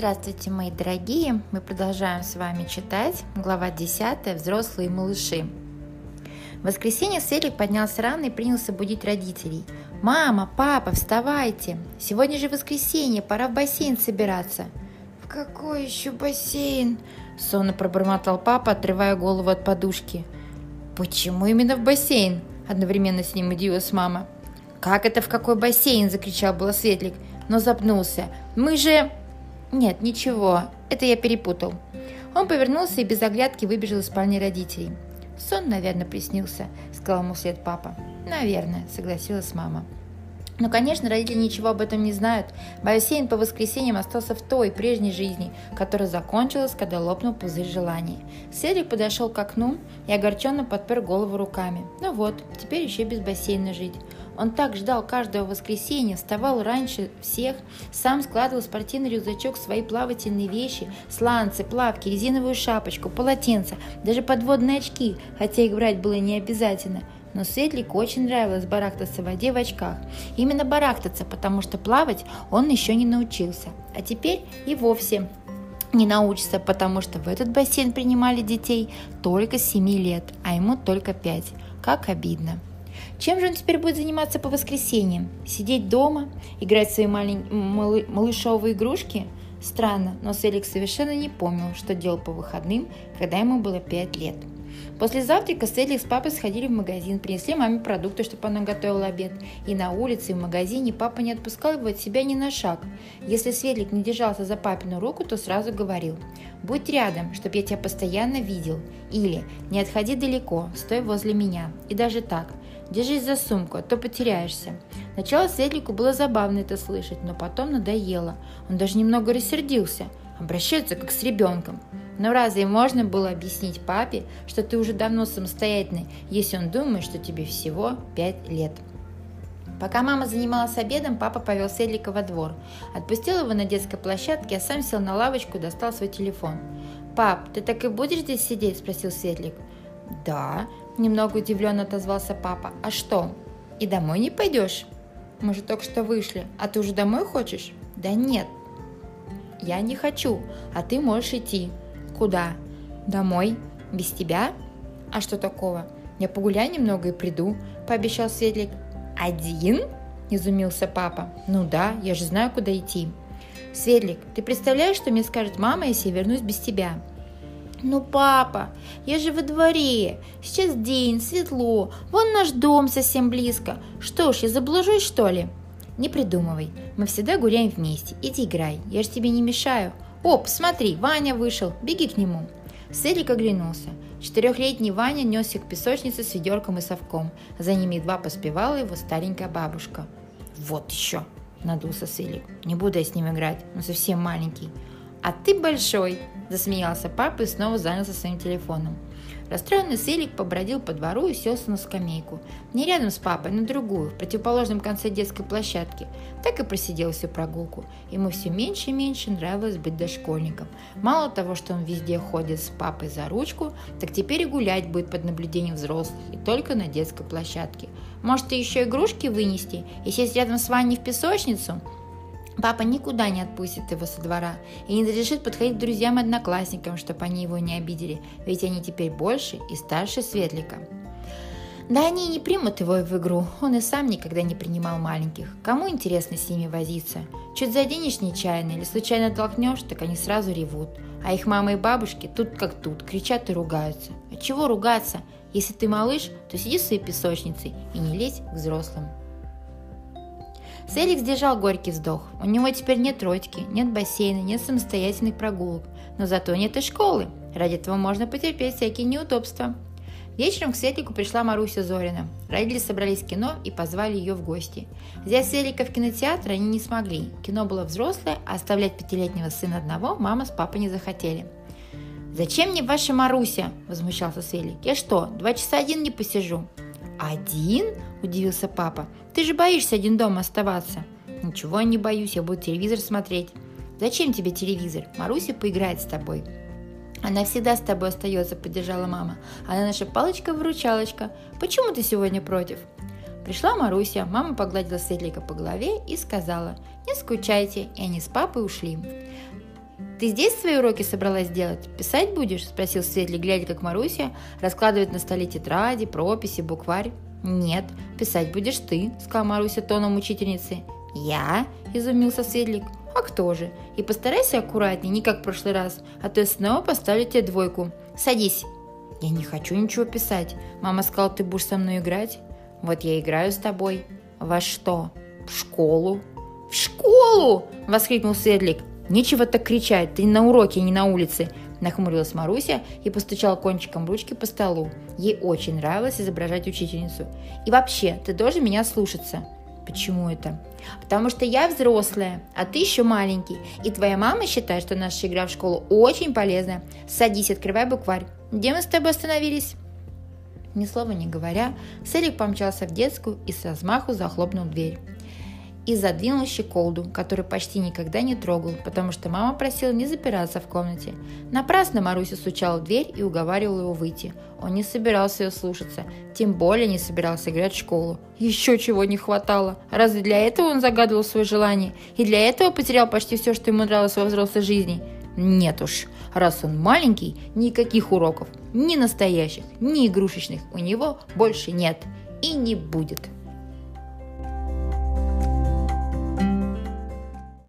Здравствуйте, мои дорогие! Мы продолжаем с вами читать глава 10 «Взрослые малыши». В воскресенье Селик поднялся рано и принялся будить родителей. «Мама, папа, вставайте! Сегодня же воскресенье, пора в бассейн собираться!» «В какой еще бассейн?» – сонно пробормотал папа, отрывая голову от подушки. «Почему именно в бассейн?» – одновременно с ним удивилась мама. «Как это в какой бассейн?» – закричал было Светлик, но запнулся. «Мы же...» «Нет, ничего, это я перепутал». Он повернулся и без оглядки выбежал из спальни родителей. «Сон, наверное, приснился», — сказал ему вслед папа. «Наверное», — согласилась мама. Но, конечно, родители ничего об этом не знают. Бассейн по воскресеньям остался в той прежней жизни, которая закончилась, когда лопнул пузырь желаний. Седрик подошел к окну и огорченно подпер голову руками. Ну вот, теперь еще без бассейна жить. Он так ждал каждого воскресенья, вставал раньше всех, сам складывал в спортивный рюкзачок свои плавательные вещи, сланцы, плавки, резиновую шапочку, полотенце, даже подводные очки, хотя их брать было не обязательно. Но Светлику очень нравилось барахтаться в воде в очках. Именно барахтаться, потому что плавать он еще не научился. А теперь и вовсе не научится, потому что в этот бассейн принимали детей только с 7 лет, а ему только 5. Как обидно. Чем же он теперь будет заниматься по воскресеньям? Сидеть дома, играть в свои малень... малы... малышовые игрушки? Странно, но Селик совершенно не помнил, что делал по выходным, когда ему было 5 лет. После завтрака Селик с папой сходили в магазин, принесли маме продукты, чтобы она готовила обед. И на улице, и в магазине папа не отпускал его от себя ни на шаг. Если Светлик не держался за папину руку, то сразу говорил «Будь рядом, чтобы я тебя постоянно видел». Или «Не отходи далеко, стой возле меня». И даже так Держись за сумку, а то потеряешься. Сначала Светлику было забавно это слышать, но потом надоело. Он даже немного рассердился. Обращается как с ребенком. Но разве можно было объяснить папе, что ты уже давно самостоятельный, если он думает, что тебе всего пять лет? Пока мама занималась обедом, папа повел Седлика во двор. Отпустил его на детской площадке, а сам сел на лавочку и достал свой телефон. «Пап, ты так и будешь здесь сидеть?» – спросил Светлик. «Да», Немного удивленно отозвался папа. А что? И домой не пойдешь? Мы же только что вышли. А ты уже домой хочешь? Да нет. Я не хочу, а ты можешь идти. Куда? Домой. Без тебя? А что такого? Я погуляю немного и приду, пообещал Светлик. Один? Изумился папа. Ну да, я же знаю, куда идти. Светлик, ты представляешь, что мне скажет мама, если я вернусь без тебя? «Ну, папа, я же во дворе. Сейчас день, светло. Вон наш дом совсем близко. Что ж, я заблужусь, что ли?» «Не придумывай. Мы всегда гуляем вместе. Иди играй. Я же тебе не мешаю. Оп, смотри, Ваня вышел. Беги к нему». Селик оглянулся. Четырехлетний Ваня несся к песочнице с ведерком и совком. За ними едва поспевала его старенькая бабушка. «Вот еще!» – надулся Селик. «Не буду я с ним играть, он совсем маленький». «А ты большой!» – засмеялся папа и снова занялся своим телефоном. Расстроенный Селик побродил по двору и селся на скамейку. Не рядом с папой, на другую, в противоположном конце детской площадки. Так и просидел всю прогулку. Ему все меньше и меньше нравилось быть дошкольником. Мало того, что он везде ходит с папой за ручку, так теперь и гулять будет под наблюдением взрослых, и только на детской площадке. Может, и еще игрушки вынести и сесть рядом с Ваней в песочницу? Папа никуда не отпустит его со двора и не разрешит подходить к друзьям и одноклассникам, чтобы они его не обидели, ведь они теперь больше и старше Светлика. Да они и не примут его в игру, он и сам никогда не принимал маленьких. Кому интересно с ними возиться? Чуть заденешь нечаянно или случайно толкнешь, так они сразу ревут. А их мамы и бабушки тут как тут, кричат и ругаются. А чего ругаться? Если ты малыш, то сиди в своей песочнице и не лезь к взрослым. Селик сдержал горький вздох. У него теперь нет родики, нет бассейна, нет самостоятельных прогулок. Но зато нет и школы. Ради этого можно потерпеть всякие неудобства. Вечером к Светлику пришла Маруся Зорина. Родители собрались в кино и позвали ее в гости. Взять Светлика в кинотеатр они не смогли. Кино было взрослое, а оставлять пятилетнего сына одного мама с папой не захотели. «Зачем мне ваша Маруся?» – возмущался Светлик. «Я что, два часа один не посижу?» «Один?» – удивился папа. «Ты же боишься один дома оставаться». «Ничего не боюсь, я буду телевизор смотреть». «Зачем тебе телевизор? Маруся поиграет с тобой». «Она всегда с тобой остается», – поддержала мама. «Она наша палочка-выручалочка. Почему ты сегодня против?» Пришла Маруся, мама погладила Светлика по голове и сказала «Не скучайте», и они с папой ушли. Ты здесь свои уроки собралась делать? Писать будешь?» – спросил Светлик, глядя, как Маруся раскладывает на столе тетради, прописи, букварь. «Нет, писать будешь ты», – сказала Маруся тоном учительницы. «Я?» – изумился Светлик. «А кто же? И постарайся аккуратнее, не как в прошлый раз, а то я снова поставлю тебе двойку. Садись!» «Я не хочу ничего писать. Мама сказала, ты будешь со мной играть?» «Вот я играю с тобой». «Во что?» «В школу». «В школу!» – воскликнул Светлик. «Нечего так кричать, ты на уроке, не на улице!» Нахмурилась Маруся и постучала кончиком ручки по столу. Ей очень нравилось изображать учительницу. «И вообще, ты должен меня слушаться!» «Почему это?» «Потому что я взрослая, а ты еще маленький, и твоя мама считает, что наша игра в школу очень полезная. Садись, открывай букварь. Где мы с тобой остановились?» Ни слова не говоря, Селик помчался в детскую и с размаху захлопнул дверь и задвинул щеколду, которую почти никогда не трогал, потому что мама просила не запираться в комнате. Напрасно Маруся стучала в дверь и уговаривала его выйти. Он не собирался ее слушаться, тем более не собирался играть в школу. Еще чего не хватало. Разве для этого он загадывал свое желание? И для этого потерял почти все, что ему нравилось во взрослой жизни? Нет уж, раз он маленький, никаких уроков, ни настоящих, ни игрушечных у него больше нет и не будет.